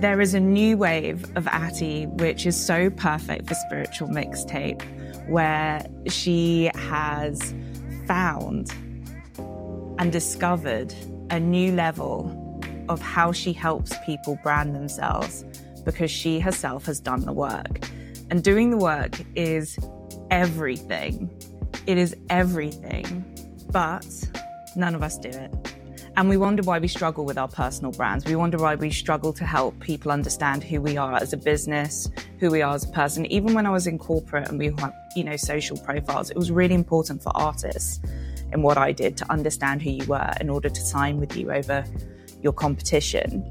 There is a new wave of Ati, which is so perfect for spiritual mixtape, where she has found and discovered a new level of how she helps people brand themselves because she herself has done the work. And doing the work is everything. It is everything, but none of us do it. And we wonder why we struggle with our personal brands. We wonder why we struggle to help people understand who we are as a business, who we are as a person. Even when I was in corporate and we had, you know, social profiles, it was really important for artists in what I did to understand who you were in order to sign with you over your competition.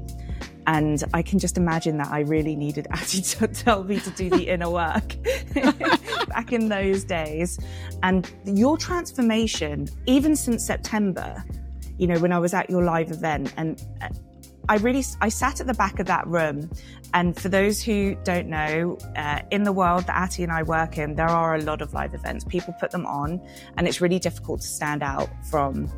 And I can just imagine that I really needed Ati to tell me to do the inner work back in those days. And your transformation, even since September, you know, when I was at your live event and uh, I really, I sat at the back of that room. And for those who don't know, uh, in the world that Ati and I work in, there are a lot of live events. People put them on and it's really difficult to stand out from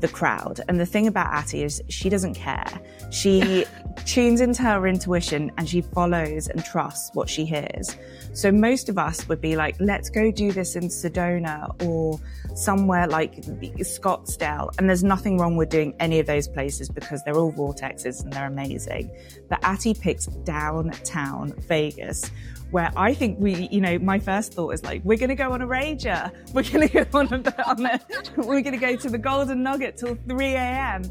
the crowd. And the thing about Ati is she doesn't care. She tunes into her intuition and she follows and trusts what she hears. So most of us would be like, let's go do this in Sedona or somewhere like Scottsdale. And there's nothing wrong with doing any of those places because they're all vortexes and they're amazing. But Ati picks downtown Vegas where I think we, you know, my first thought is like, we're going to go on a rager. We're going to go on a, on a we're going to go to the Golden Nugget till 3 a.m.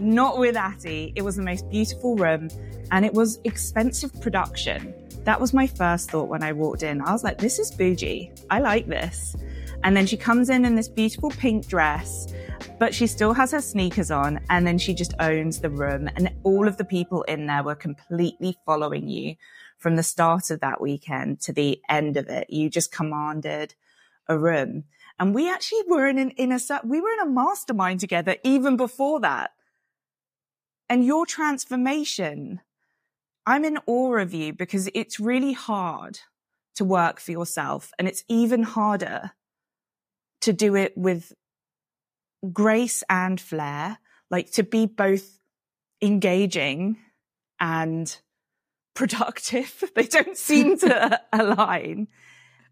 Not with Ati. It was the most beautiful room and it was expensive production. That was my first thought when I walked in. I was like, this is bougie. I like this. And then she comes in in this beautiful pink dress, but she still has her sneakers on. And then she just owns the room. And all of the people in there were completely following you from the start of that weekend to the end of it. You just commanded a room. And we actually were in an, in a, we were in a mastermind together even before that. And your transformation, I'm in awe of you because it's really hard to work for yourself. And it's even harder to do it with grace and flair, like to be both engaging and productive. they don't seem to align.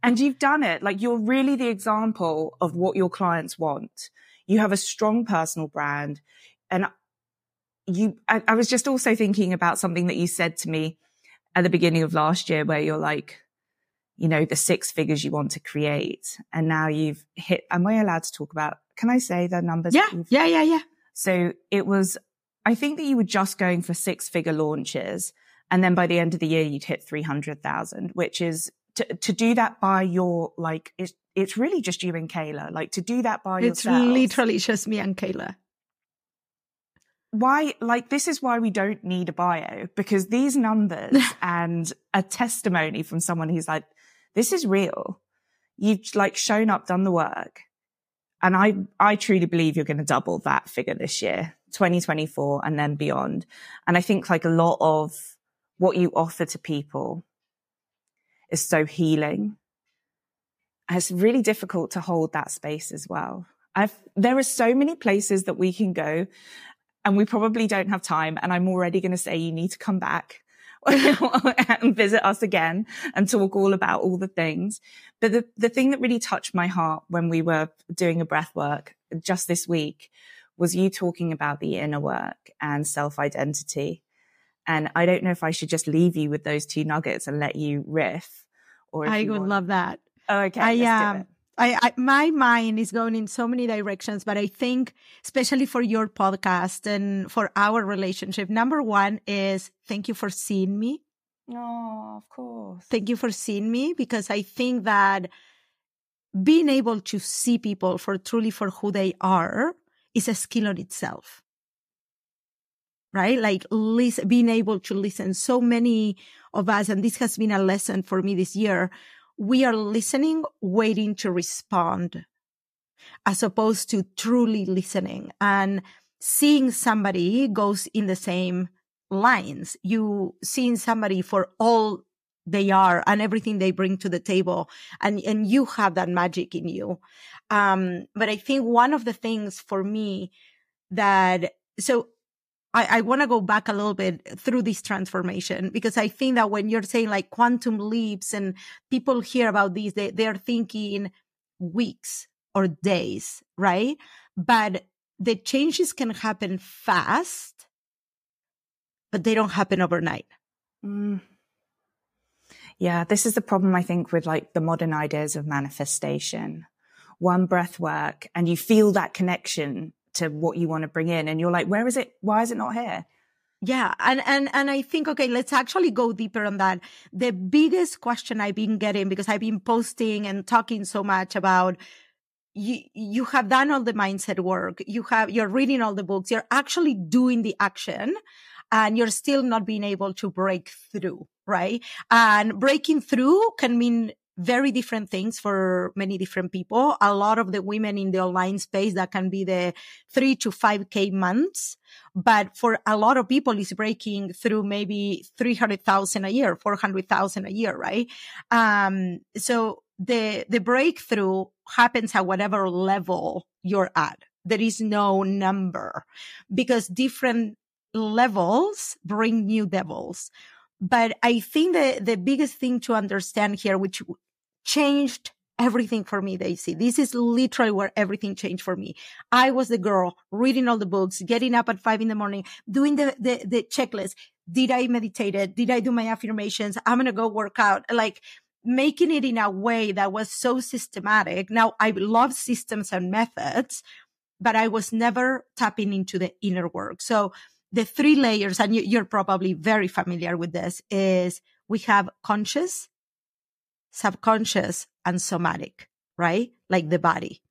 And you've done it. Like you're really the example of what your clients want. You have a strong personal brand. And you, I, I was just also thinking about something that you said to me at the beginning of last year where you're like, you know, the six figures you want to create. And now you've hit, am I allowed to talk about, can I say the numbers? Yeah. Yeah. Yeah. Yeah. So it was, I think that you were just going for six figure launches and then by the end of the year, you'd hit 300,000, which is to, to do that by your, like, it's, it's really just you and Kayla. Like to do that by it's yourself. It's literally just me and Kayla. Why, like, this is why we don't need a bio because these numbers and a testimony from someone who's like, this is real. You've like shown up, done the work. And I, I truly believe you're going to double that figure this year, 2024 and then beyond. And I think like a lot of what you offer to people is so healing. And it's really difficult to hold that space as well. I've, there are so many places that we can go and we probably don't have time. And I'm already going to say you need to come back and visit us again and talk all about all the things. But the, the thing that really touched my heart when we were doing a breath work just this week was you talking about the inner work and self identity and I don't know if I should just leave you with those two nuggets and let you riff. Or I would want. love that. Oh, okay. I, um, I, I, my mind is going in so many directions, but I think, especially for your podcast and for our relationship, number one is thank you for seeing me. Oh, of course. Thank you for seeing me because I think that being able to see people for truly for who they are is a skill in itself right? Like listen, being able to listen. So many of us, and this has been a lesson for me this year, we are listening, waiting to respond as opposed to truly listening and seeing somebody goes in the same lines. You seeing somebody for all they are and everything they bring to the table and and you have that magic in you um but i think one of the things for me that so I, I want to go back a little bit through this transformation because I think that when you're saying like quantum leaps and people hear about these, they, they're thinking weeks or days, right? But the changes can happen fast, but they don't happen overnight. Mm. Yeah, this is the problem, I think, with like the modern ideas of manifestation. One breath work, and you feel that connection to what you want to bring in, and you're like, where is it? Why is it not here? Yeah, and and and I think okay, let's actually go deeper on that. The biggest question I've been getting because I've been posting and talking so much about you you have done all the mindset work, you have you're reading all the books, you're actually doing the action and you're still not being able to break through, right? And breaking through can mean very different things for many different people. A lot of the women in the online space that can be the three to five K months. But for a lot of people, it's breaking through maybe 300,000 a year, 400,000 a year, right? Um, so the, the breakthrough happens at whatever level you're at. There is no number because different levels bring new devils. But I think the, the biggest thing to understand here, which changed everything for me, Daisy. This is literally where everything changed for me. I was the girl reading all the books, getting up at five in the morning, doing the, the, the checklist. Did I meditate it? Did I do my affirmations? I'm going to go work out. Like making it in a way that was so systematic. Now I love systems and methods, but I was never tapping into the inner work. So the three layers, and you, are probably very familiar with this, is we have conscious, subconscious, and somatic, right? Like the body.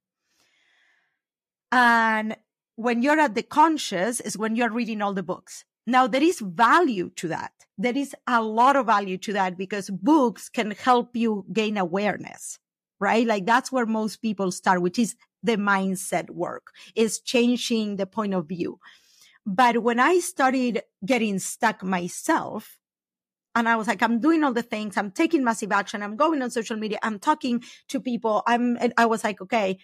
And when you're at the conscious is when you're reading all the books. Now there is value to that. There is a lot of value to that because books can help you gain awareness, right? Like that's where most people start, which is the mindset work is changing the point of view. But when I started getting stuck myself, and I was like, I'm doing all the things. I'm taking massive action. I'm going on social media. I'm talking to people. I'm, and I was like, okay.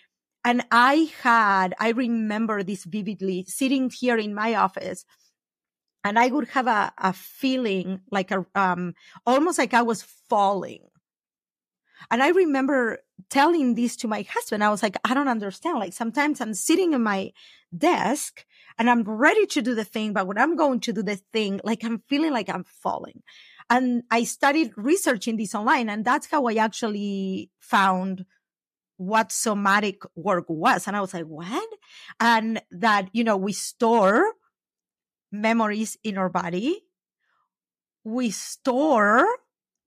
And I had, I remember this vividly sitting here in my office and I would have a, a feeling like a, um, almost like I was falling. And I remember telling this to my husband. I was like, I don't understand. Like sometimes I'm sitting in my desk and I'm ready to do the thing. But when I'm going to do the thing, like I'm feeling like I'm falling. And I started researching this online and that's how I actually found what somatic work was. And I was like, what? And that, you know, we store memories in our body. We store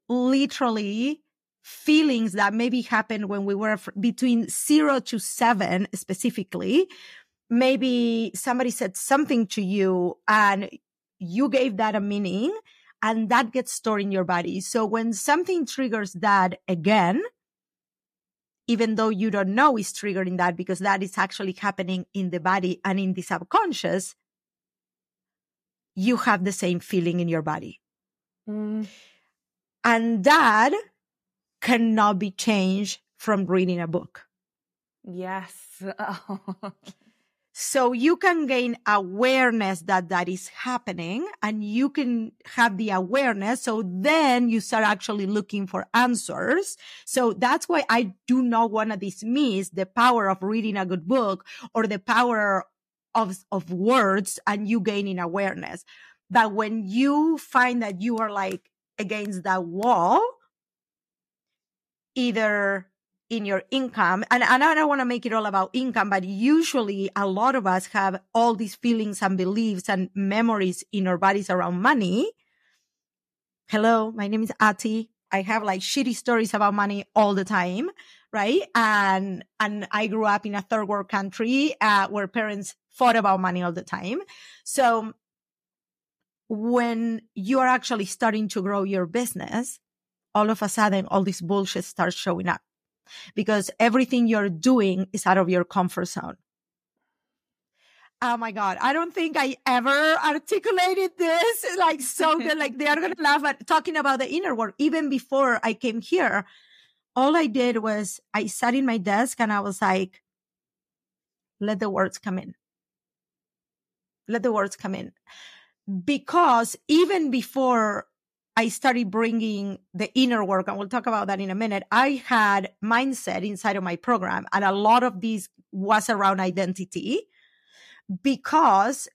literally feelings that maybe happened when we were between zero to seven specifically maybe somebody said something to you and you gave that a meaning and that gets stored in your body. So when something triggers that again, even though you don't know is triggering that because that is actually happening in the body and in the subconscious, you have the same feeling in your body. Mm. And that cannot be changed from reading a book. Yes. So you can gain awareness that that is happening and you can have the awareness. So then you start actually looking for answers. So that's why I do not want to dismiss the power of reading a good book or the power of, of words and you gaining awareness. But when you find that you are like against that wall, either in your income. And, and I don't want to make it all about income, but usually a lot of us have all these feelings and beliefs and memories in our bodies around money. Hello, my name is Ati. I have like shitty stories about money all the time, right? And, and I grew up in a third world country, uh, where parents fought about money all the time. So when you are actually starting to grow your business, all of a sudden all this bullshit starts showing up because everything you're doing is out of your comfort zone. oh my God, I don't think I ever articulated this like so good. like they are going to laugh at talking about the inner work. Even before I came here, all I did was I sat in my desk and I was like, let the words come in. Let the words come in. Because even before I started bringing the inner work, and we'll talk about that in a minute. I had mindset inside of my program, and a lot of these was around identity because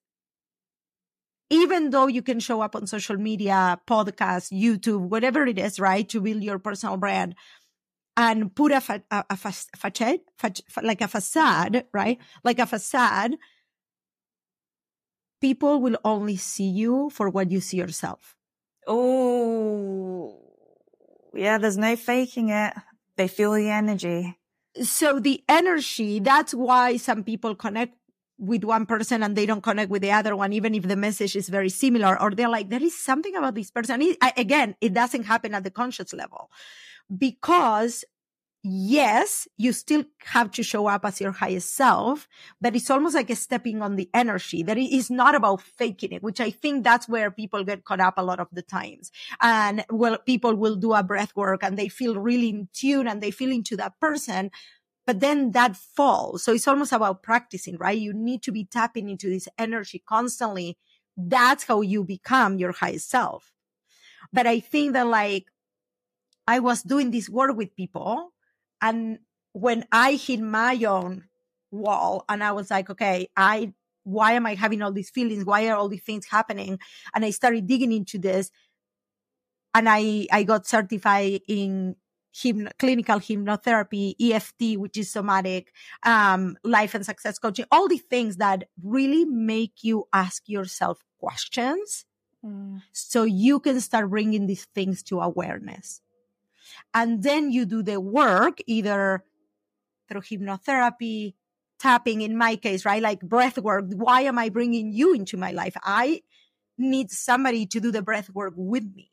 even though you can show up on social media, podcast, YouTube, whatever it is, right, to build your personal brand and put a, fa- a, a, facade, like a facade, right? Like a facade, people will only see you for what you see yourself. Oh, yeah, there's no faking it. They feel the energy. So the energy, that's why some people connect with one person and they don't connect with the other one, even if the message is very similar, or they're like, there is something about this person. It, again, it doesn't happen at the conscious level because yes, you still have to show up as your highest self, but it's almost like a stepping on the energy that it is not about faking it, which I think that's where people get caught up a lot of the times. And well, people will do a breath work and they feel really in tune and they feel into that person. But then that falls. So it's almost about practicing, right? You need to be tapping into this energy constantly. That's how you become your highest self. But I think that like I was doing this work with people and when I hit my own wall and I was like, okay, I, why am I having all these feelings? Why are all these things happening? And I started digging into this and I, I got certified in hypno, clinical hypnotherapy, EFT, which is somatic, um, life and success coaching, all the things that really make you ask yourself questions. Mm. So you can start bringing these things to awareness and then you do the work either through hypnotherapy, tapping in my case, right? Like breath work. Why am I bringing you into my life? I need somebody to do the breath work with me,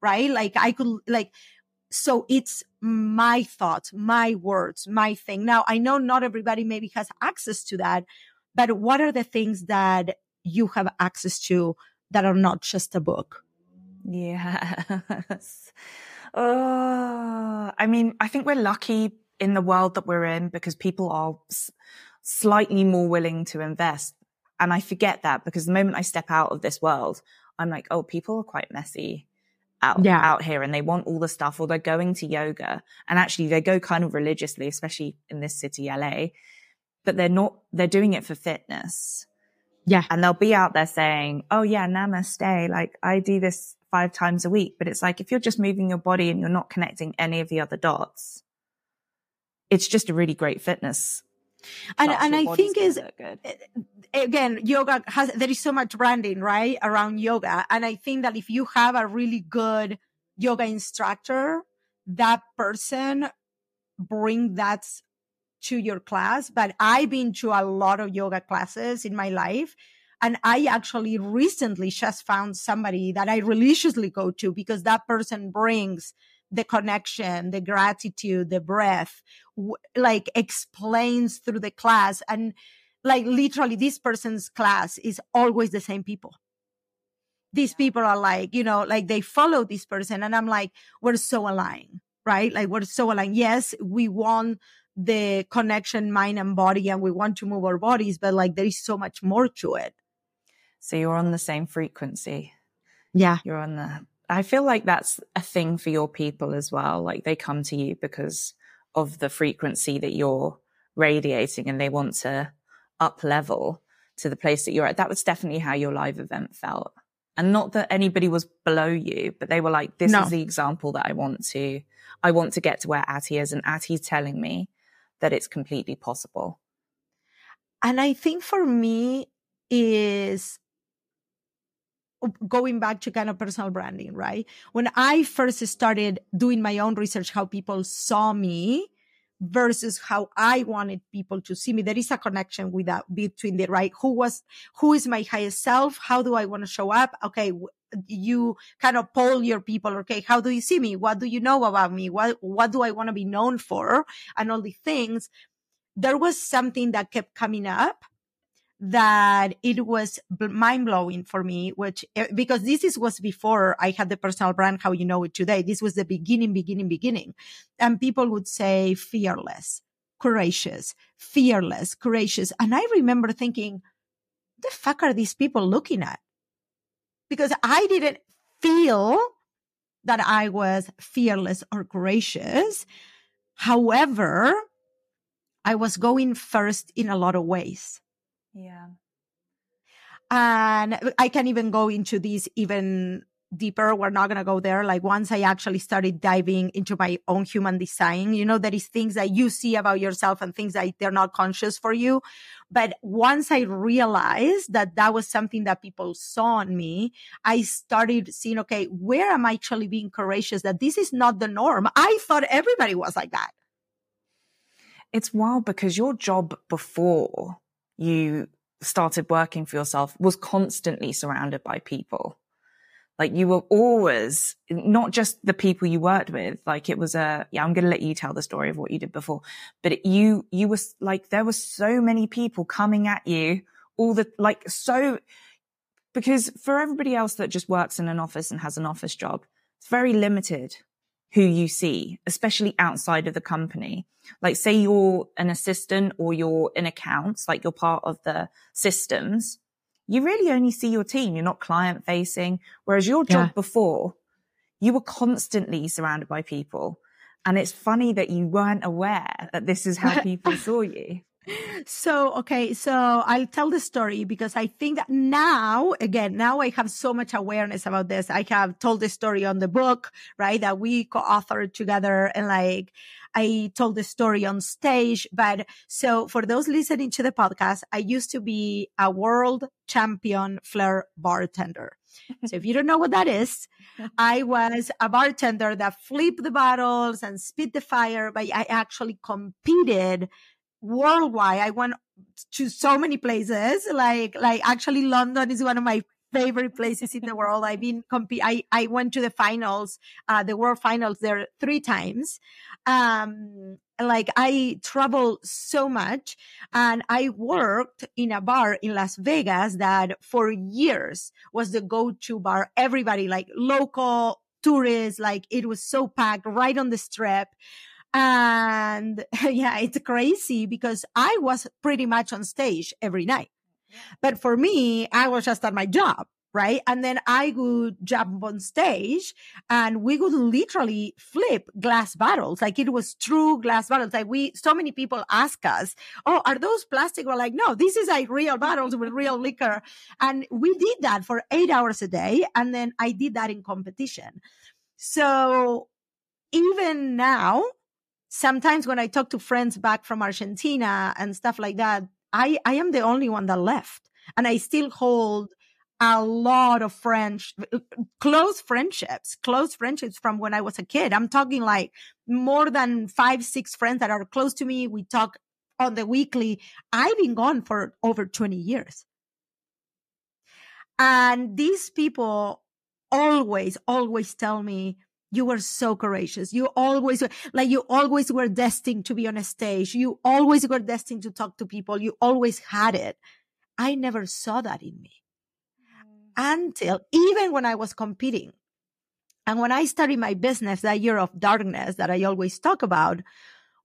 right? Like I could like, so it's my thoughts, my words, my thing. Now I know not everybody maybe has access to that, but what are the things that you have access to that are not just a book? Yes. Uh, I mean, I think we're lucky in the world that we're in because people are s- slightly more willing to invest. And I forget that because the moment I step out of this world, I'm like, oh, people are quite messy out, yeah. out here and they want all the stuff or they're going to yoga and actually they go kind of religiously, especially in this city, LA, but they're not, they're doing it for fitness. Yeah. And they'll be out there saying, Oh yeah, namaste. Like I do this five times a week. But it's like, if you're just moving your body and you're not connecting any of the other dots, it's just a really great fitness. And, and I think is, eh, again, yoga has, there is so much branding, right? Around yoga. And I think that if you have a really good yoga instructor, that person bring that to your class. But I've been to a lot of yoga classes in my life and I actually recently just found somebody that I religiously go to because that person brings the connection, the gratitude, the breath, w- like explains through the class. And like literally this person's class is always the same people. These people are like, you know, like they follow this person. And I'm like, we're so aligned, right? Like we're so aligned. Yes, we want the connection, mind and body, and we want to move our bodies, but like there is so much more to it. So you're on the same frequency. Yeah. You're on the, I feel like that's a thing for your people as well. Like they come to you because of the frequency that you're radiating and they want to up level to the place that you're at. That was definitely how your live event felt. And not that anybody was below you, but they were like, this no. is the example that I want to, I want to get to where Ati is. And Ati's telling me that it's completely possible. And I think for me is going back to kind of personal branding, right? When I first started doing my own research, how people saw me versus how I wanted people to see me, there is a connection with that between the right. Who was, who is my highest self? How do I want to show up? Okay. You kind of poll your people. Okay. How do you see me? What do you know about me? What, what do I want to be known for? And all these things. There was something that kept coming up that it was mind blowing for me, which eh, because this is was before I had the personal brand, how you know it today. This was the beginning, beginning, beginning. And people would say fearless, courageous, fearless, courageous. And I remember thinking, the fuck are these people looking at? Because I didn't feel that I was fearless or courageous. However, I was going first in a lot of ways. Yeah. And I can even go into these even deeper. We're not going to go there. Like once I actually started diving into my own human design, you know, there is things that you see about yourself and things that they're not conscious for you. But once I realized that that was something that people saw in me, I started seeing, okay, where am I actually being courageous? That this is not the norm. I thought everybody was like that. It's wild because your job before you started working for yourself was constantly surrounded by people. Like you were always not just the people you worked with. Like it was a, yeah, I'm going to let you tell the story of what you did before, but it, you, you was like, there were so many people coming at you all the, like so, because for everybody else that just works in an office and has an office job, it's very limited who you see, especially outside of the company. Like say you're an assistant or you're in accounts, like you're part of the systems, you really only see your team. You're not client facing. Whereas your job yeah. before, you were constantly surrounded by people. And it's funny that you weren't aware that this is how people saw you. So, okay. So I'll tell the story because I think that now, again, now I have so much awareness about this. I have told the story on the book, right? That we co-authored together and like, I told the story on stage. But so for those listening to the podcast, I used to be a world champion flair bartender. so if you don't know what that is, I was a bartender that flipped the bottles and spit the fire, but I actually competed worldwide. I went to so many places. Like, like actually London is one of my favorite places in the world. I've been compete. I, I went to the finals, uh, the world finals there three times. Um, like I travel so much and I worked in a bar in Las Vegas that for years was the go-to bar. Everybody like local tourists, like it was so packed right on the strip. And yeah, it's crazy because I was pretty much on stage every night. But for me, I was just at my job right? And then I would jump on stage and we would literally flip glass bottles. Like it was true glass bottles. Like we, so many people ask us, Oh, are those plastic? We're like, no, this is like real bottles with real liquor. And we did that for eight hours a day. And then I did that in competition. So even now, sometimes when I talk to friends back from Argentina and stuff like that, I, I am the only one that left. And I still hold a lot of French, close friendships, close friendships from when I was a kid. I'm talking like more than five, six friends that are close to me. We talk on the weekly. I've been gone for over 20 years. And these people always, always tell me, you were so courageous. You always, like, you always were destined to be on a stage. You always were destined to talk to people. You always had it. I never saw that in me mm. until even when I was competing. And when I started my business, that year of darkness that I always talk about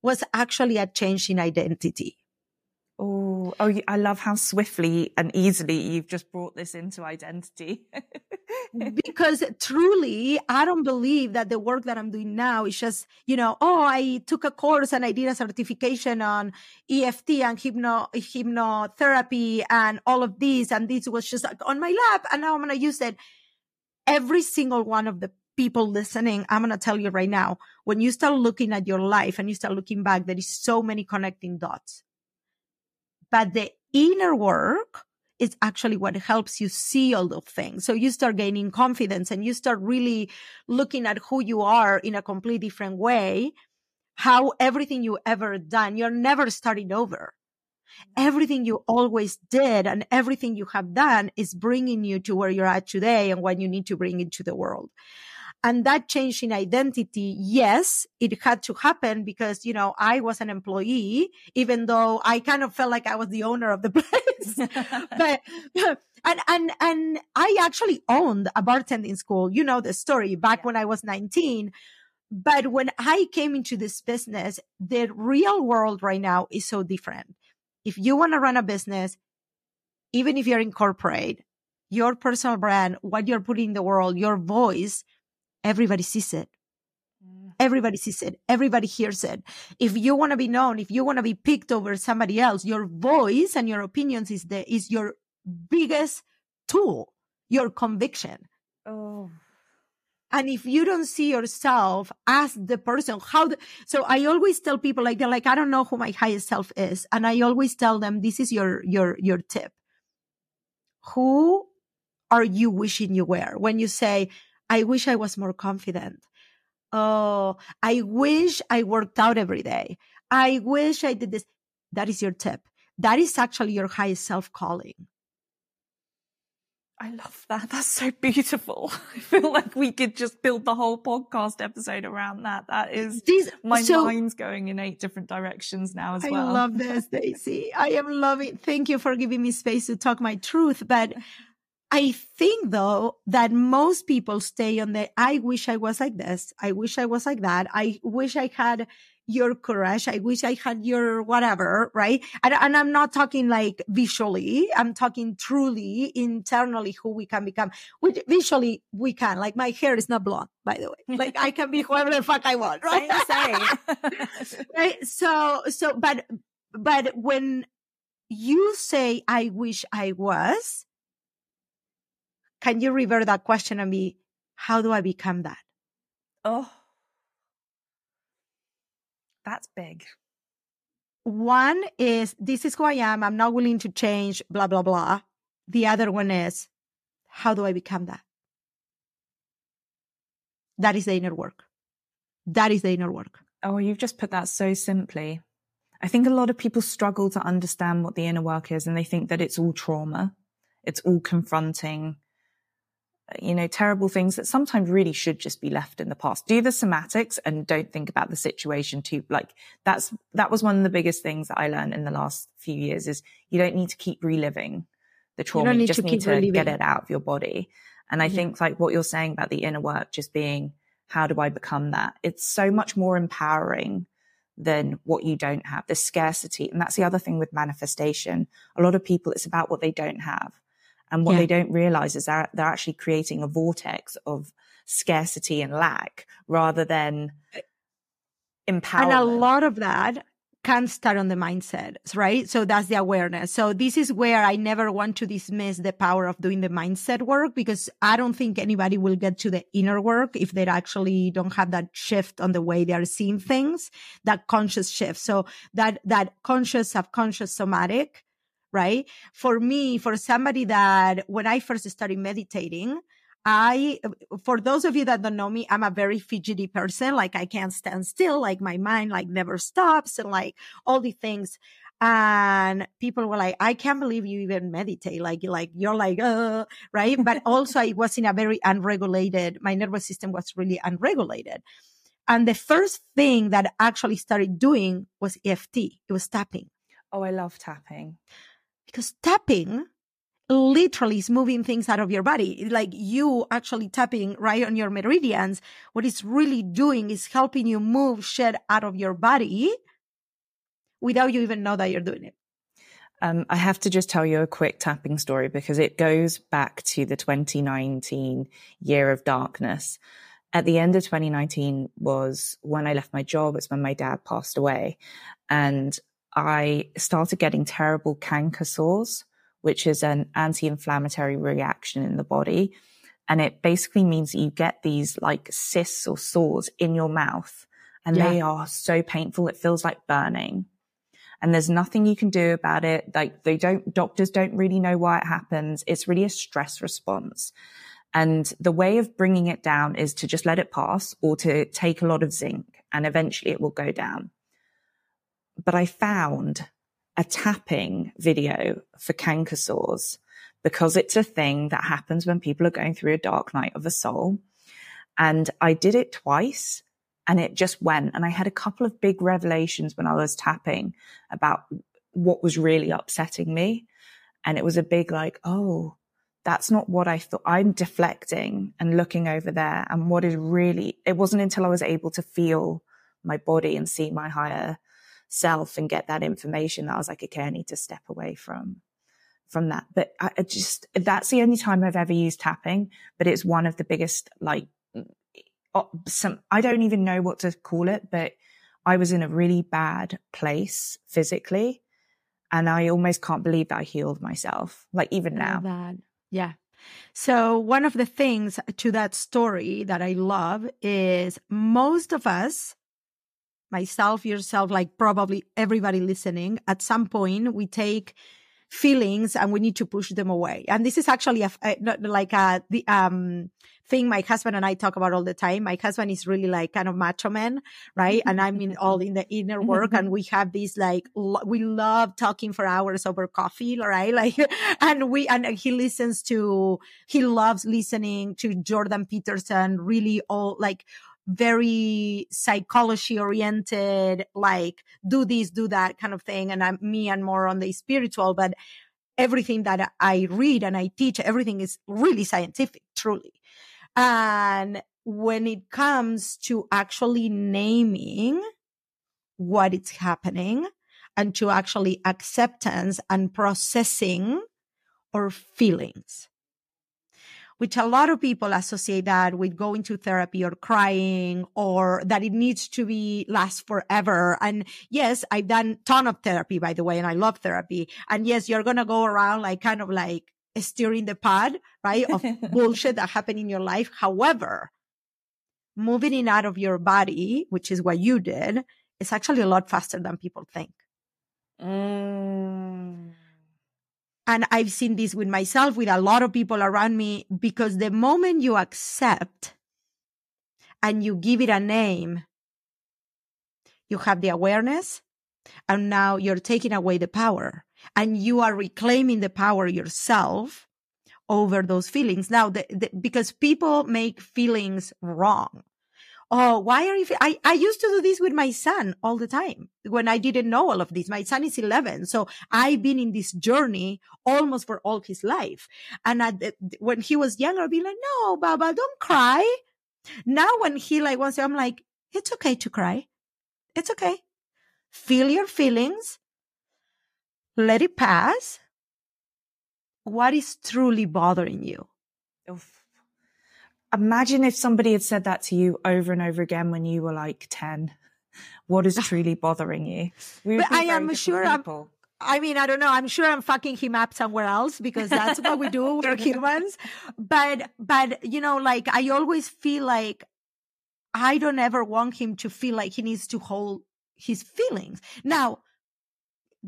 was actually a change in identity. Oh, oh, I love how swiftly and easily you've just brought this into identity. because truly, I don't believe that the work that I'm doing now is just, you know, oh, I took a course and I did a certification on EFT and hypno, hypnotherapy and all of these. And this was just like on my lap. And now I'm going to use it. Every single one of the people listening, I'm going to tell you right now, when you start looking at your life and you start looking back, there is so many connecting dots but the inner work is actually what helps you see all those things. So you start gaining confidence and you start really looking at who you are in a completely different way. How everything you ever done, you're never starting over. Mm-hmm. Everything you always did and everything you have done is bringing you to where you're at today and what you need to bring into the world. And that change in identity, yes, it had to happen because, you know, I was an employee, even though I kind of felt like I was the owner of the place. but, and, and, and I actually owned a bartending school. You know the story back yeah. when I was 19. But when I came into this business, the real world right now is so different. If you want to run a business, even if you're in corporate, your personal brand, what you're putting in the world, your voice, everybody sees it. Mm. Everybody sees it. Everybody hears it. If you want to be known, if you want to be picked over somebody else, your voice and your opinions is the, is your biggest tool, your conviction. Oh. And if you don't see yourself as the person, how, the, so I always tell people like, they're like, I don't know who my highest self is. And I always tell them, this is your, your, your tip. Who are you wishing you were? When you say, I wish I was more confident. Oh, I wish I worked out every day. I wish I did this. That is your tip. That is actually your highest self calling. I love that. That's so beautiful. I feel like we could just build the whole podcast episode around that. That is my so, mind's going in eight different directions now as I well. I love this, Daisy. I am loving. Thank you for giving me space to talk my truth. But I think though that most people stay on the, I wish I was like this. I wish I was like that. I wish I had your courage. I wish I had your whatever, right? And, and, I'm not talking like visually. I'm talking truly internally who we can become, which visually we can. Like my hair is not blonde, by the way. Like I can be whoever the fuck I want, right? Same, right. So, so, but, but when you say, I wish I was, can you revert that question and be, how do I become that? Oh, that's big. One is, this is who I am. I'm not willing to change, blah, blah, blah. The other one is, how do I become that? That is the inner work. That is the inner work. Oh, you've just put that so simply. I think a lot of people struggle to understand what the inner work is and they think that it's all trauma. It's all confronting you know, terrible things that sometimes really should just be left in the past. Do the somatics and don't think about the situation too. Like that's, that was one of the biggest things that I learned in the last few years is you don't need to keep reliving the trauma. You, you just need to reliving. get it out of your body. And I yeah. think like what you're saying about the inner work just being, how do I become that? It's so much more empowering than what you don't have, the scarcity. And that's the other thing with manifestation. A lot of people, it's about what they don't have. And what yeah. they don't realize is that they're actually creating a vortex of scarcity and lack rather than empowerment. And a lot of that can start on the mindset, right? So that's the awareness. So this is where I never want to dismiss the power of doing the mindset work because I don't think anybody will get to the inner work if they actually don't have that shift on the way they are seeing things, that conscious shift. So that, that conscious, subconscious, somatic right? For me, for somebody that when I first started meditating, I, for those of you that don't know me, I'm a very fidgety person. Like I can't stand still. Like my mind like never stops and like all the things. And people were like, I can't believe you even meditate. Like, like, you're like, uh, right. But also I was in a very unregulated, my nervous system was really unregulated. And the first thing that I actually started doing was EFT. It was tapping. Oh, I love tapping because tapping literally is moving things out of your body. Like you actually tapping right on your meridians. What it's really doing is helping you move shit out of your body without you even know that you're doing it. Um, I have to just tell you a quick tapping story because it goes back to the 2019 year of darkness. At the end of 2019 was when I left my job. It's when my dad passed away. And I started getting terrible canker sores, which is an anti-inflammatory reaction in the body. And it basically means that you get these like cysts or sores in your mouth and yeah. they are so painful. It feels like burning and there's nothing you can do about it. Like they don't, doctors don't really know why it happens. It's really a stress response. And the way of bringing it down is to just let it pass or to take a lot of zinc and eventually it will go down but I found a tapping video for canker sores because it's a thing that happens when people are going through a dark night of the soul. And I did it twice and it just went. And I had a couple of big revelations when I was tapping about what was really upsetting me. And it was a big like, oh, that's not what I thought. I'm deflecting and looking over there. And what is really, it wasn't until I was able to feel my body and see my higher self and get that information that I was like, okay, I need to step away from from that. But I, I just that's the only time I've ever used tapping, but it's one of the biggest like uh, some I don't even know what to call it, but I was in a really bad place physically and I almost can't believe that I healed myself like even now. That. Yeah. So one of the things to that story that I love is most of us myself, yourself, like probably everybody listening, at some point we take feelings and we need to push them away. And this is actually a, a not like a, the, um, thing my husband and I talk about all the time. My husband is really like kind of macho man, right? and I'm in all in the inner work and we have this like, lo- we love talking for hours over coffee, right? Like, and we, and he listens to, he loves listening to Jordan Peterson, really all like, very psychology oriented, like do this, do that kind of thing. And I'm me and more on the spiritual, but everything that I read and I teach, everything is really scientific, truly. And when it comes to actually naming what is happening and to actually acceptance and processing or feelings which a lot of people associate that with going to therapy or crying or that it needs to be last forever. And yes, I've done ton of therapy, by the way, and I love therapy. And yes, you're going to go around like kind of like steering the pod, right? Of bullshit that happened in your life. However, moving it out of your body, which is what you did, is actually a lot faster than people think. Mm. And I've seen this with myself, with a lot of people around me, because the moment you accept and you give it a name, you have the awareness and now you're taking away the power and you are reclaiming the power yourself over those feelings. Now, the, the, because people make feelings wrong oh, why are you? I, I used to do this with my son all the time when I didn't know all of this. My son is 11. So I've been in this journey almost for all his life. And the, when he was younger, I'd be like, no, Baba, don't cry. Now when he like wants to, I'm like, it's okay to cry. It's okay. Feel your feelings. Let it pass. What is truly bothering you? Oof imagine if somebody had said that to you over and over again when you were like 10 what is truly bothering you? But i am sure people. I'm, i mean i don't know. I'm sure i'm fucking him up somewhere else because that's what we do we're humans. But but you know like i always feel like i don't ever want him to feel like he needs to hold his feelings. Now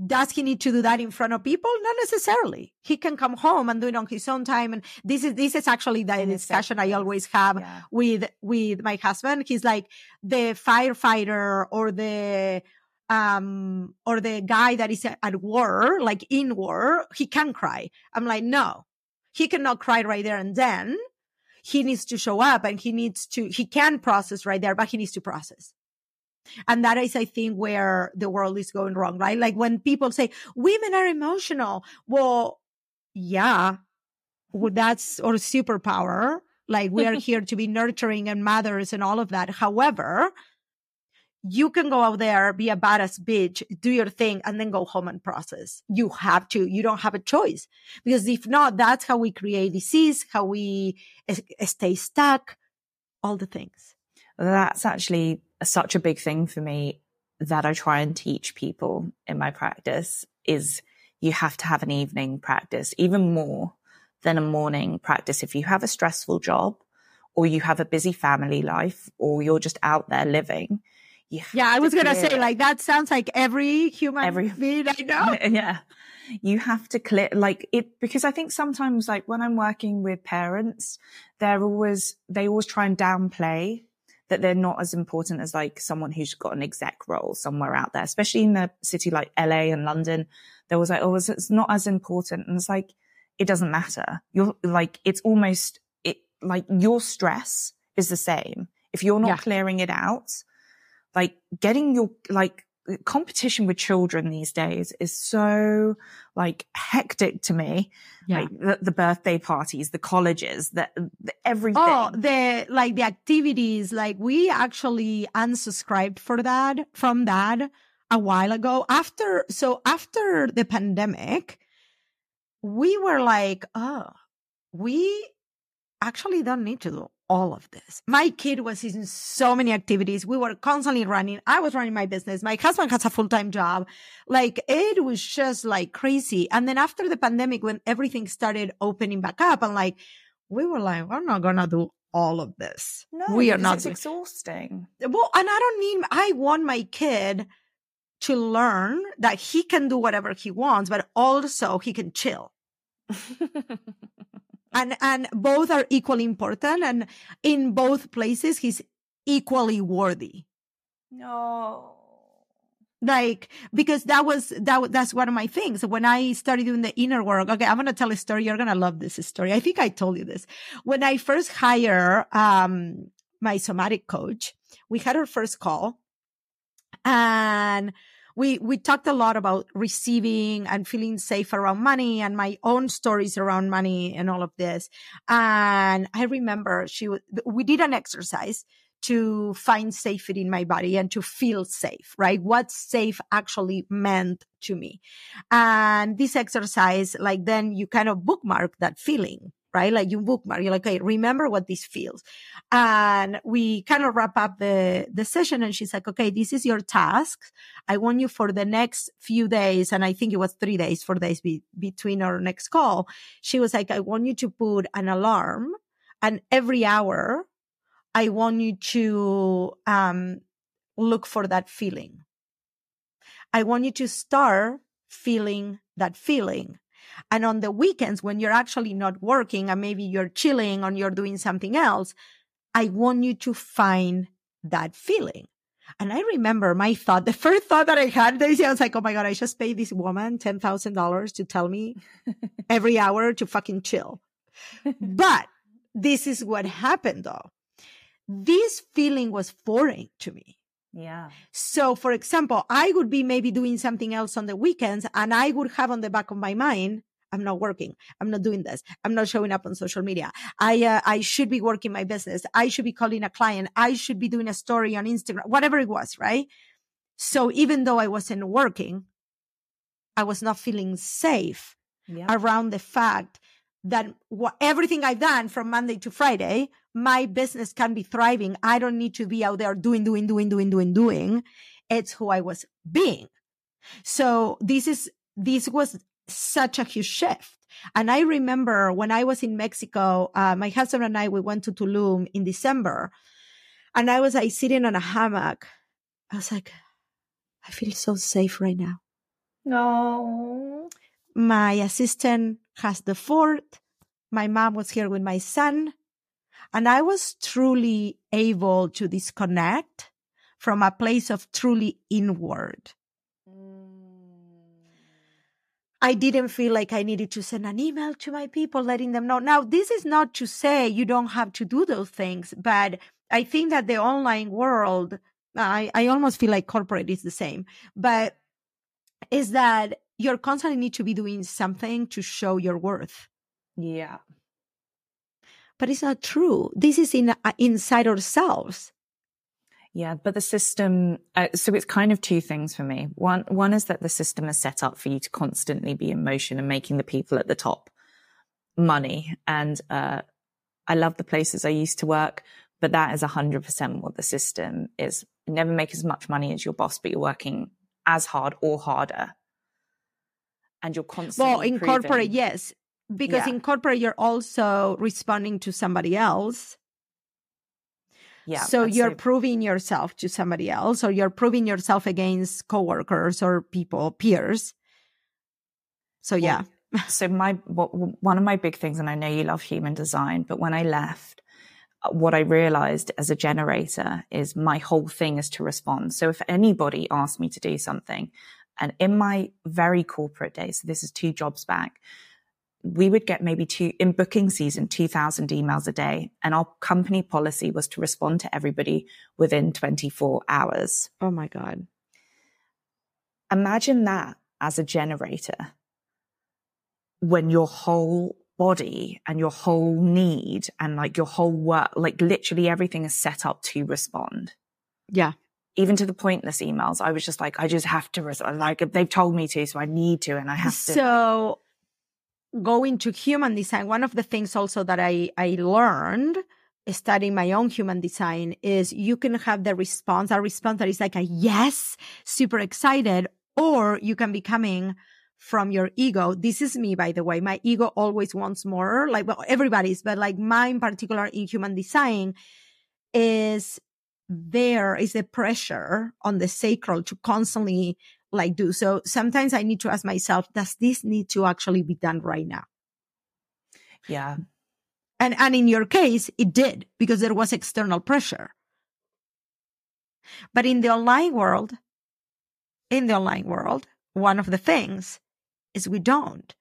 does he need to do that in front of people? Not necessarily. He can come home and do it on his own time. And this is, this is actually the discussion I always have yeah. with, with my husband. He's like the firefighter or the, um, or the guy that is at war, like in war, he can cry. I'm like, no, he cannot cry right there and then. He needs to show up and he needs to, he can process right there, but he needs to process. And that is, I think, where the world is going wrong, right? Like when people say women are emotional. Well, yeah, well, that's our superpower. Like we are here to be nurturing and mothers and all of that. However, you can go out there, be a badass bitch, do your thing, and then go home and process. You have to. You don't have a choice. Because if not, that's how we create disease, how we eh, stay stuck, all the things. That's actually such a big thing for me that I try and teach people in my practice is you have to have an evening practice, even more than a morning practice. If you have a stressful job or you have a busy family life or you're just out there living. yeah, I was going to say it. like that sounds like every human every, being I know. Yeah. You have to clear like it because I think sometimes like when I'm working with parents, they're always, they always try and downplay that they're not as important as like someone who's got an exec role somewhere out there, especially in a city like LA and London. There was like, oh, it's not as important. And it's like, it doesn't matter. You're like, it's almost it like your stress is the same. If you're not yeah. clearing it out, like getting your, like, competition with children these days is so like hectic to me. Yeah. Like the, the birthday parties, the colleges, the, the, everything. Oh, the like the activities. Like we actually unsubscribed for that from that a while ago. After so after the pandemic, we were like, oh, we actually don't need to do all of this. My kid was in so many activities. We were constantly running. I was running my business. My husband has a full time job. Like it was just like crazy. And then after the pandemic, when everything started opening back up, and like, we were like, we're not going to do all of this. No, we are not. It's exhausting. Well, and I don't need, I want my kid to learn that he can do whatever he wants, but also he can chill. and and both are equally important and in both places he's equally worthy. No. Like because that was that that's one of my things. When i started doing the inner work okay i'm gonna tell a story you're gonna love this story. I think i told you this. When i first hire um my somatic coach we had our first call and we we talked a lot about receiving and feeling safe around money and my own stories around money and all of this and i remember she we did an exercise to find safety in my body and to feel safe, right? What safe actually meant to me. And this exercise, like then you kind of bookmark that feeling, right? Like you bookmark, you're like, okay, remember what this feels. And we kind of wrap up the, the session and she's like, okay, this is your task. I want you for the next few days. And I think it was three days, four days be, between our next call. She was like, I want you to put an alarm and every hour I want you to, um, look for that feeling. I want you to start feeling that feeling and on the weekends, when you're actually not working and maybe you're chilling or you're doing something else, I want you to find that feeling. And I remember my thought, the first thought that I had, I was like, oh my God, I just paid this woman $10,000 to tell me every hour to fucking chill. but this is what happened though. This feeling was foreign to me. Yeah. So, for example, I would be maybe doing something else on the weekends and I would have on the back of my mind, I'm not working. I'm not doing this. I'm not showing up on social media. I, uh, I should be working my business. I should be calling a client. I should be doing a story on Instagram, whatever it was, right? So even though I wasn't working, I was not feeling safe yeah. around the fact that what, everything I've done from Monday to Friday, my business can be thriving. I don't need to be out there doing, doing, doing, doing, doing, doing. It's who I was being. So this is, this was such a huge shift. And I remember when I was in Mexico, uh, my husband and I, we went to Tulum in December and I was like sitting on a hammock. I was like, I feel so safe right now. No. My assistant has the fort. My mom was here with my son. And I was truly able to disconnect from a place of truly inward. Mm. I didn't feel like I needed to send an email to my people, letting them know. Now, this is not to say you don't have to do those things, but I think that the online world, I, I almost feel like corporate is the same, but is that you're constantly need to be doing something to show your worth. Yeah. But it's not true. This is in uh, inside ourselves. Yeah, but the system. Uh, so it's kind of two things for me. One, one is that the system is set up for you to constantly be in motion and making the people at the top money. And uh, I love the places I used to work, but that is hundred percent what the system is. never make as much money as your boss, but you're working as hard or harder and you're constantly. Well, in improving. corporate, yes, because yeah. in corporate you're also responding to somebody else. Yeah. So you're so... proving yourself to somebody else, or you're proving yourself against coworkers or people, peers. So yeah. So my one of my big things, and I know you love human design, but when I left, uh, what I realized as a generator is my whole thing is to respond. So if anybody asked me to do something, and in my very corporate days, so this is two jobs back, we would get maybe two in booking season, 2000 emails a day. And our company policy was to respond to everybody within 24 hours. Oh my God. Imagine that as a generator when your whole body and your whole need and like your whole work, like literally everything is set up to respond. Yeah. Even to the pointless emails, I was just like, I just have to respond. Like they've told me to, so I need to, and I have to. So, going to human design, one of the things also that I I learned studying my own human design is you can have the response, a response that is like a yes, super excited, or you can be coming from your ego. This is me, by the way. My ego always wants more, like well, everybody's, but like mine particular in human design is there is a pressure on the sacral to constantly like do. So sometimes I need to ask myself, does this need to actually be done right now? Yeah. And, and in your case, it did because there was external pressure. But in the online world, in the online world, one of the things is we don't.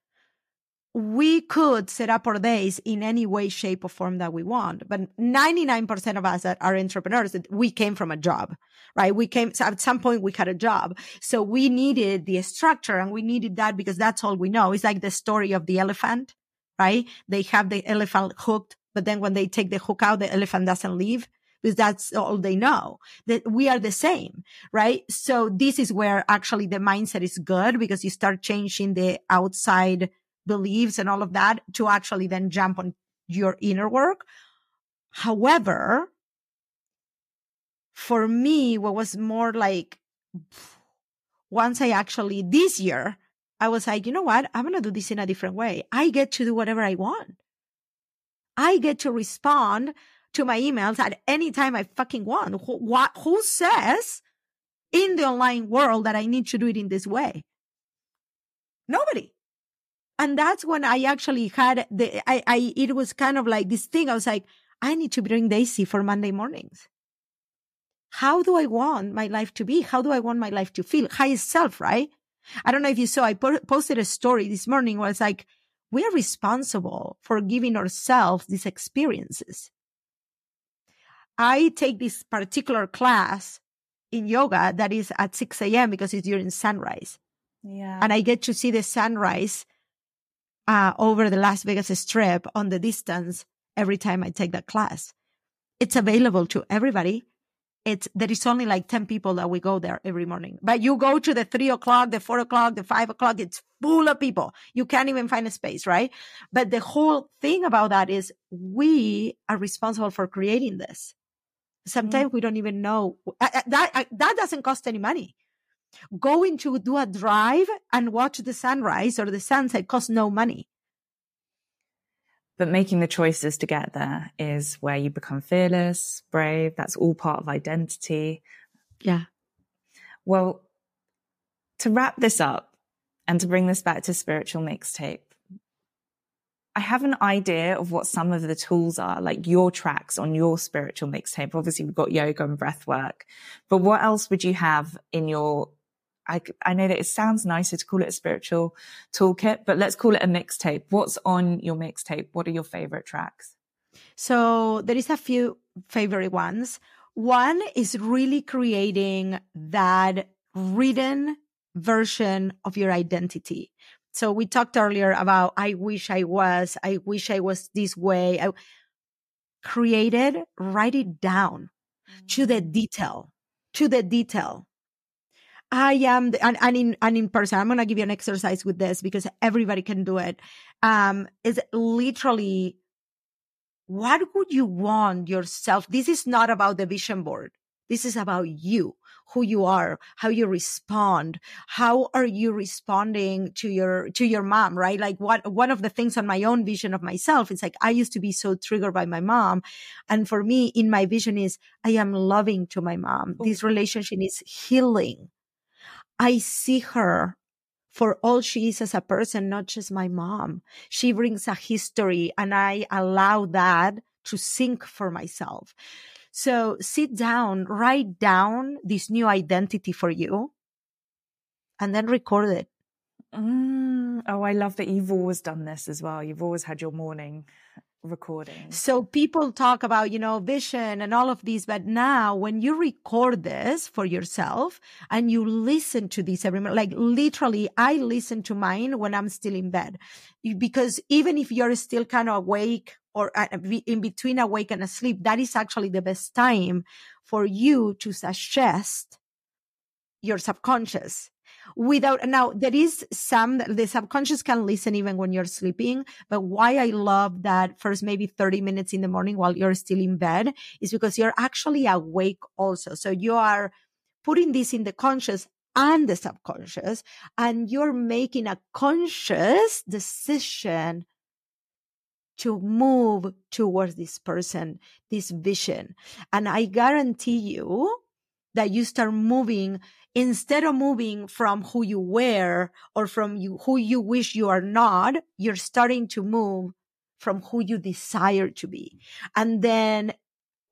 We could set up our days in any way, shape, or form that we want. But 99% of us that are entrepreneurs, we came from a job, right? We came, so at some point we had a job. So we needed the structure and we needed that because that's all we know. It's like the story of the elephant, right? They have the elephant hooked, but then when they take the hook out, the elephant doesn't leave because that's all they know that we are the same, right? So this is where actually the mindset is good because you start changing the outside beliefs and all of that to actually then jump on your inner work. However, for me, what was more like once I actually this year, I was like, you know what? I'm going to do this in a different way. I get to do whatever I want. I get to respond to my emails at any time I fucking want. Who, what, who says in the online world that I need to do it in this way? Nobody. And that's when I actually had the, I, I, it was kind of like this thing. I was like, I need to bring Daisy for Monday mornings. How do I want my life to be? How do I want my life to feel? Highest self, right? I don't know if you saw, I posted a story this morning where it's like, we are responsible for giving ourselves these experiences. I take this particular class in yoga that is at 6 a.m. because it's during sunrise. Yeah. And I get to see the sunrise uh, over the Las Vegas Strip on the distance every time I take that class. It's available to everybody. It's there is only like 10 people that we go there every morning. But you go to the three o'clock, the four o'clock, the five o'clock, it's full of people. You can't even find a space, right? But the whole thing about that is we are responsible for creating this. Sometimes mm. we don't even know that that doesn't cost any money. Going to do a drive and watch the sunrise or the sunset costs no money. But making the choices to get there is where you become fearless, brave. That's all part of identity. Yeah. Well, to wrap this up and to bring this back to spiritual mixtape, I have an idea of what some of the tools are, like your tracks on your spiritual mixtape. Obviously, we've got yoga and breath work, but what else would you have in your? I, I know that it sounds nicer to call it a spiritual toolkit, but let's call it a mixtape. What's on your mixtape? What are your favorite tracks? So there is a few favorite ones. One is really creating that written version of your identity. So we talked earlier about I wish I was, I wish I was this way. I created, write it down mm-hmm. to the mm. detail, to the detail. I am, the, and, and in, and in person, I'm going to give you an exercise with this because everybody can do it. Um, is literally what would you want yourself? This is not about the vision board. This is about you who you are, how you respond. How are you responding to your, to your mom, right? Like what, one of the things on my own vision of myself is like, I used to be so triggered by my mom. And for me, in my vision is I am loving to my mom. This relationship is healing. I see her for all she is as a person, not just my mom. She brings a history and I allow that to sink for myself. So sit down, write down this new identity for you and then record it. Mm, oh, I love that you've always done this as well. You've always had your morning recording. So people talk about, you know, vision and all of these, but now when you record this for yourself and you listen to this every like literally, I listen to mine when I'm still in bed because even if you're still kind of awake or uh, in between awake and asleep, that is actually the best time for you to suggest your subconscious without now there is some the subconscious can listen even when you're sleeping but why i love that first maybe 30 minutes in the morning while you're still in bed is because you're actually awake also so you are putting this in the conscious and the subconscious and you're making a conscious decision to move towards this person, this vision. And I guarantee you that you start moving instead of moving from who you were or from you, who you wish you are not, you're starting to move from who you desire to be. And then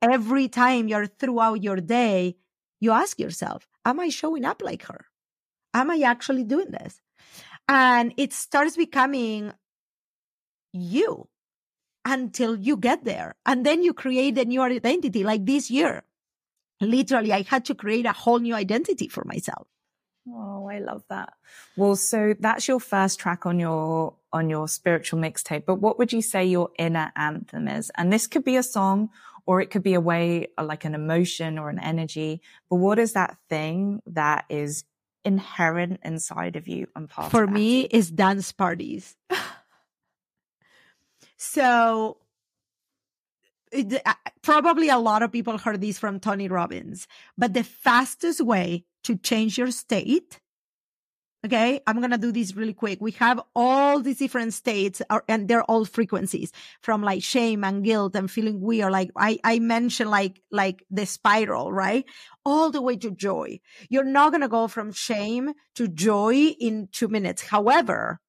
every time you're throughout your day, you ask yourself, am I showing up like her? Am I actually doing this? And it starts becoming you until you get there. And then you create a new identity like this year literally I had to create a whole new identity for myself. Oh, I love that. Well, so that's your first track on your on your spiritual mixtape. But what would you say your inner anthem is? And this could be a song or it could be a way uh, like an emotion or an energy. But what is that thing that is inherent inside of you and part For me is dance parties. so probably a lot of people heard this from Tony Robbins, but the fastest way to change your state. Okay. I'm going to do this really quick. We have all these different states uh, and they're all frequencies from like shame and guilt and feeling weird. Like I, I mentioned like, like the spiral, right? All the way to joy. You're not going to go from shame to joy in two minutes. However,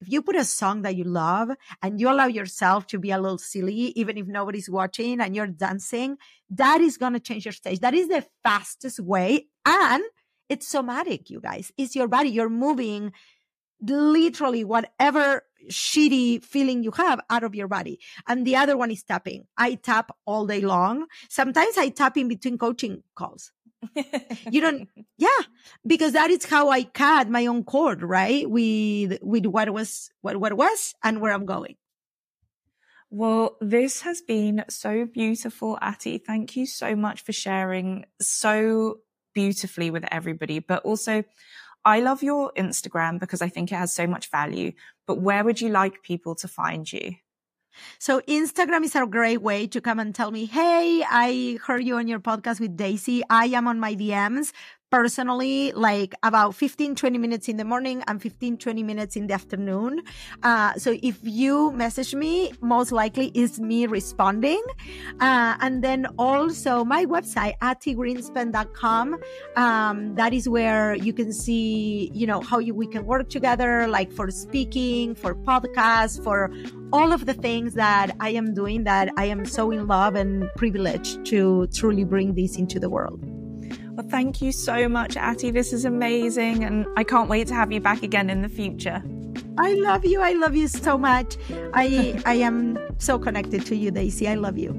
if you put a song that you love and you allow yourself to be a little silly, even if nobody's watching and you're dancing, that is going to change your stage. That is the fastest way. And it's somatic, you guys. It's your body. You're moving literally whatever shitty feeling you have out of your body. And the other one is tapping. I tap all day long. Sometimes I tap in between coaching calls you don't yeah because that is how i cut my own cord right? With with what was what what was and where i'm going. Well this has been so beautiful Ati thank you so much for sharing so beautifully with everybody. But also i love your instagram because i think it has so much value. But where would you like people to find you so Instagram is a great way to come and tell me, Hey, I heard you on your podcast with Daisy. I am on my DMs personally like about 15 20 minutes in the morning and 15 20 minutes in the afternoon. Uh, so if you message me most likely is me responding. Uh, and then also my website at grinspun.com um, that is where you can see you know how you, we can work together like for speaking for podcasts for all of the things that i am doing that i am so in love and privileged to truly bring this into the world well, thank you so much, Ati. This is amazing. And I can't wait to have you back again in the future. I love you. I love you so much. I I am so connected to you, Daisy. I love you.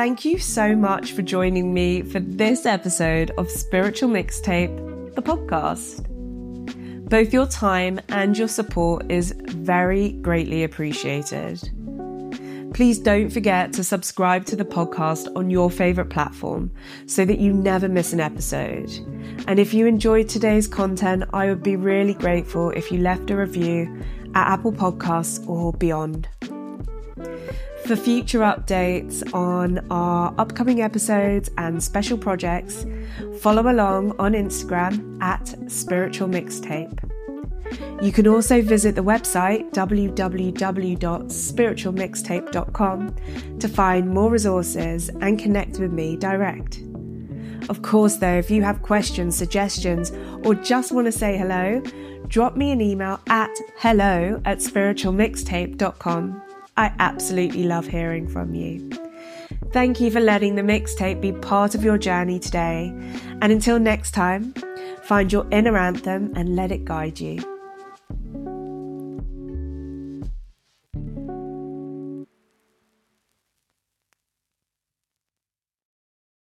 Thank you so much for joining me for this episode of Spiritual Mixtape, the podcast. Both your time and your support is very greatly appreciated. Please don't forget to subscribe to the podcast on your favorite platform so that you never miss an episode. And if you enjoyed today's content, I would be really grateful if you left a review at Apple Podcasts or beyond. For future updates on our upcoming episodes and special projects, follow along on Instagram at Spiritual Mixtape. You can also visit the website www.spiritualmixtape.com to find more resources and connect with me direct. Of course, though, if you have questions, suggestions, or just want to say hello, drop me an email at hello at spiritualmixtape.com. I absolutely love hearing from you. Thank you for letting the mixtape be part of your journey today. And until next time, find your inner anthem and let it guide you.